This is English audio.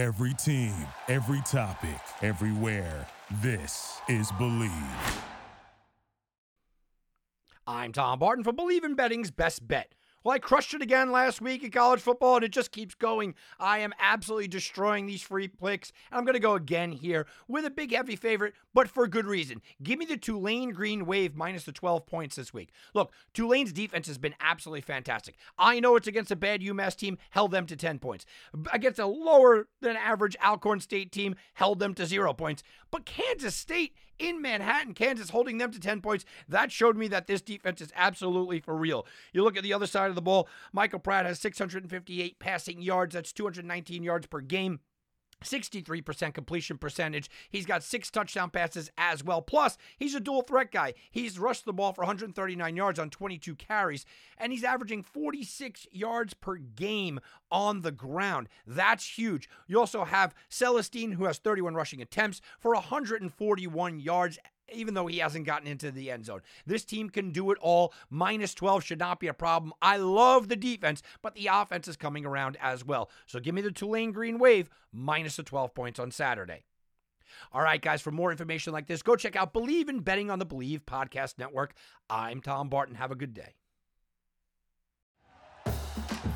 Every team, every topic, everywhere. This is Bleav. I'm Tom Barton for Bleav in Betting's Best Bet. Well, I crushed it again last week in college football, and it just keeps going. I am absolutely destroying these free picks, and I'm going to go again here with a big, heavy favorite, but for good reason. Give me the Tulane Green Wave minus the 12 points this week. Look, Tulane's defense has been absolutely fantastic. I know it's against a bad UMass team, held them to 10 points. Against a lower than average Alcorn State team, held them to zero points. But Kansas State in Manhattan, Kansas, holding them to 10 points. That showed me that this defense is absolutely for real. You look at the other side of the ball, Michael Pratt has 658 passing yards. That's 219 yards per game. 63% completion percentage. He's got six touchdown passes as well. Plus, he's a dual threat guy. He's rushed the ball for 139 yards on 22 carries, and he's averaging 46 yards per game on the ground. That's huge. You also have Celestine, who has 31 rushing attempts for 141 yards even though he hasn't gotten into the end zone. This team can do it all. Minus 12 should not be a problem. I love the defense, but the offense is coming around as well. So give me the Tulane Green Wave minus the 12 points on Saturday. All right, guys, for more information like this, go check out Bleav in Betting on the Bleav Podcast Network. I'm Tom Barton. Have a good day.